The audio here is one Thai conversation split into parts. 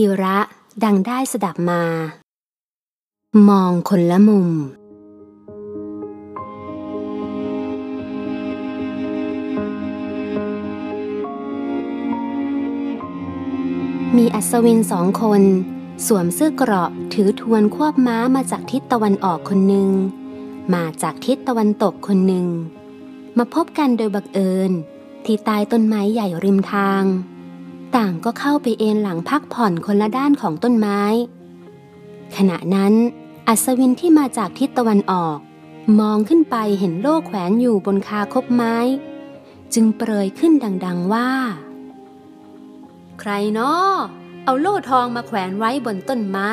กิระดังได้สดับมา มองคนละมุม มีอัศวินสองคน สวมเสื้อเกราะถือทวนควบม้ามาจากทิศตะวันออกคนหนึ่ง มาจากทิศตะวันตกคนหนึ่ง มาพบกันโดยบังเอิญ ที่ใต้ต้นไม้ใหญ่ริมทาง ต่างก็เข้าไปเอนหลังพักผ่อนคนละด้านของต้นไม้ ขณะนั้น อัศวินที่มาจากทิศตะวันออก มองขึ้นไปเห็นโล่แขวนอยู่บนคาคบไม้ จึงเปรยขึ้นดังๆว่า ใครเนาะเอาโล่ทองมาแขวนไว้บนต้นไม้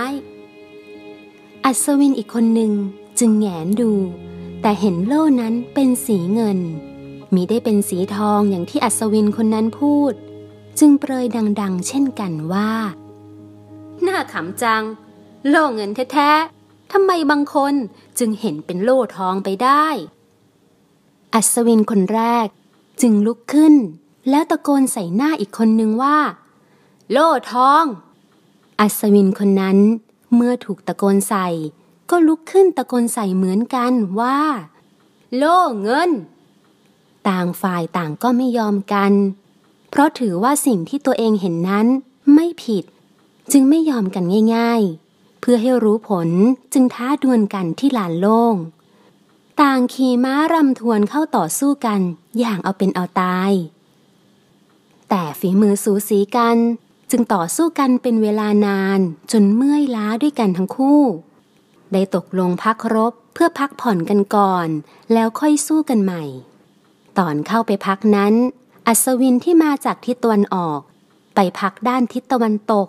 อัศวินอีกคนหนึ่งจึงแงนดู แต่เห็นโล่นั้นเป็นสีเงินมิได้เป็นสีทองอย่างที่อัศวินคนนั้นพูด จึงเปรยดัง ๆ เช่นกันว่า น่าขำจัง โล่เงินแท้ๆทำไมบางคนจึงเห็นเป็นโล่ทองไปได้ อัศวินคนแรกจึงลุกขึ้น แล้วตะโกนใส่หน้าอีกคนนึงว่า โล่ทอง อัศวินคนนั้นเมื่อถูกตะโกนใส่ ก็ลุกขึ้นตะโกนใส่เหมือนกันว่า โล่เงิน ต่างฝ่ายต่างก็ไม่ยอมกัน เพราะถือว่าสิ่งที่ตัวเองเห็นนั้นไม่ผิด จึงไม่ยอมกันง่าย ๆ เพื่อให้รู้ผลจึงท้าดวลกันที่ลานโล่ง ต่างขี่ม้ารำทวนเข้าต่อสู้กันอย่างเอาเป็นเอาตาย แต่ฝีมือสูสีกันจึงต่อสู้กันเป็นเวลานานจนเมื่อยล้าด้วยกันทั้งคู่ ได้ตกลงพักรบเพื่อพักผ่อนกันก่อน แล้วค่อยสู้กันใหม่ ตอนเข้าไปพักนั้น อัศวินที่มาจากทิศตะวันออก ไปพักด้านทิศตะวันตก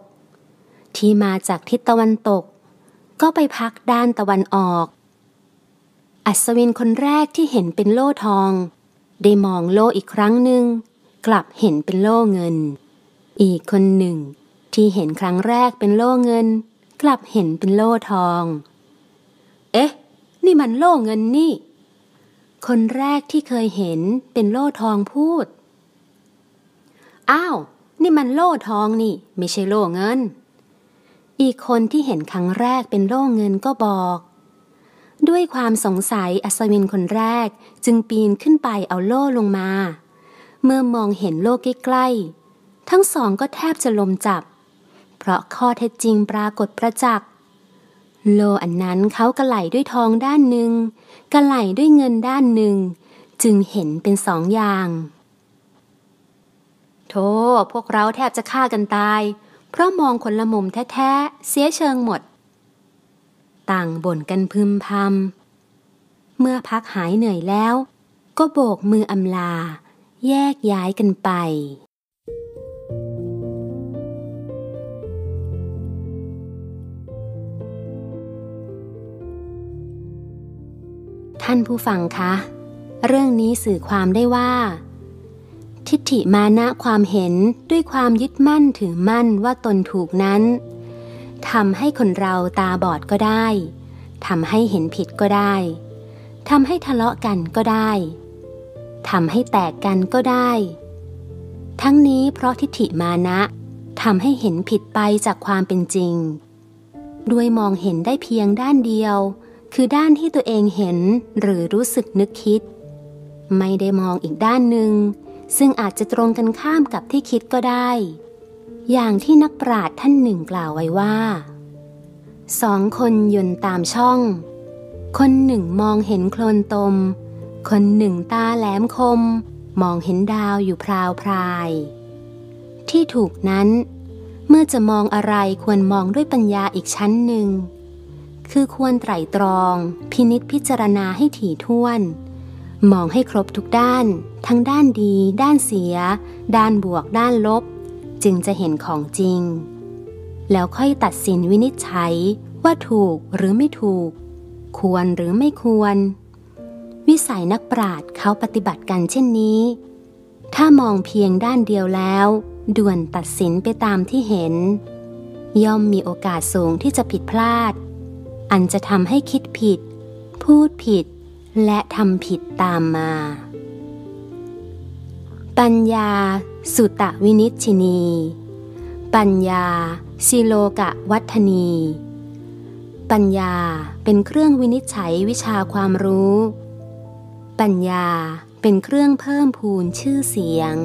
ที่มาจากทิศตะวันตก ก็ไปพักด้านตะวันออก อัศวินคนแรกที่เห็นเป็นโล่ทอง ได้มองโล่อีกครั้งหนึ่งกลับเห็นเป็นโล่เงิน อีกคนหนึ่ง ที่เห็นครั้งแรกเป็นโล่เงิน กลับเห็นเป็นโล่ทอง เอ๊ะ นี่มันโล่เงินนี่ คนแรกที่เคยเห็นเป็นโล่ทองพูด อ้าว นี่มันโล่ทองนี่ ไม่ใช่โล่เงิน อีกคนที่เห็นครั้งแรกเป็นโล่เงินก็บอก ด้วยความสงสัยอัศวินคนแรกจึงปีนขึ้นไปเอาโล่ลงมา เมื่อมองเห็นโล่ใกล้ๆ ทั้งสองก็แทบจะลมจับ เพราะข้อเท็จจริงปรากฏประจักษ์โลอันนั้นเขากระไหลด้วยทองด้านหนึ่งกระไหลด้วยเงินด้านหนึ่ง จึงเห็นเป็นสองอย่าง โธ่พวกเราแทบจะฆ่ากันตาย เพราะมองคนละมุมแท้ๆ เสียเชิงหมด ต่างบ่นกันพึมพำ เมื่อพักหายเหนื่อยแล้ว ก็โบกมืออำลา แยกย้ายกันไป ท่านผู้ฟังคะ เรื่องนี้สื่อความได้ว่า ทิฏฐิมานะความเห็นด้วยความยึดมั่นถือมั่นว่าตนถูกนั้นทำให้คนเราตาบอดก็ได้ทำให้เห็นผิดก็ได้ทำให้ทะเลาะกันก็ได้ทำให้แตกกันก็ได้ ทั้งนี้เพราะทิฏฐิมานะทำให้เห็นผิดไปจากความเป็นจริง ด้วยมองเห็นได้เพียงด้านเดียว คือด้านที่ตัวเองเห็นหรือรู้สึกนึกคิด ไม่ได้มองอีกด้านหนึ่ง ซึ่งอาจจะตรงกันข้ามกับที่คิดก็ได้ อย่างที่นักปราชญ์ท่านหนึ่งกล่าวไว้ว่า สองคนยนตามช่อง คนหนึ่งมองเห็นโคลนตม คนหนึ่งตาแหลมคม มองเห็นดาวอยู่พราวพราย ที่ถูกนั้น เมื่อจะมองอะไรควรมองด้วยปัญญาอีกชั้นหนึ่ง คือควรไตร่ตรอง พินิษพิจารณาให้ถี่ถ้วน มองให้ครบทุกด้าน ทั้งด้านดี ด้านเสีย ด้านบวก ด้านลบ จึงจะเห็นของจริง แล้วค่อยตัดสินวินิจฉัยว่าถูกหรือไม่ถูก ควรหรือไม่ควร วิสัยนักปราชญ์เขาปฏิบัติกันเช่นนี้ ถ้ามองเพียงด้านเดียวแล้ว ด่วนตัดสินไปตามที่เห็น ย่อมมีโอกาสสูงที่จะผิดพลาด อันจะทำให้คิดผิด พูดผิด และทำผิดตามมา ปัญญา สุตะวินิชชินี ปัญญาสิโลกะวัฒนี ปัญญาเป็นเครื่องวินิจฉัยวิชาความรู้ ปัญญาเป็นเครื่องเพิ่มพูนชื่อเสียง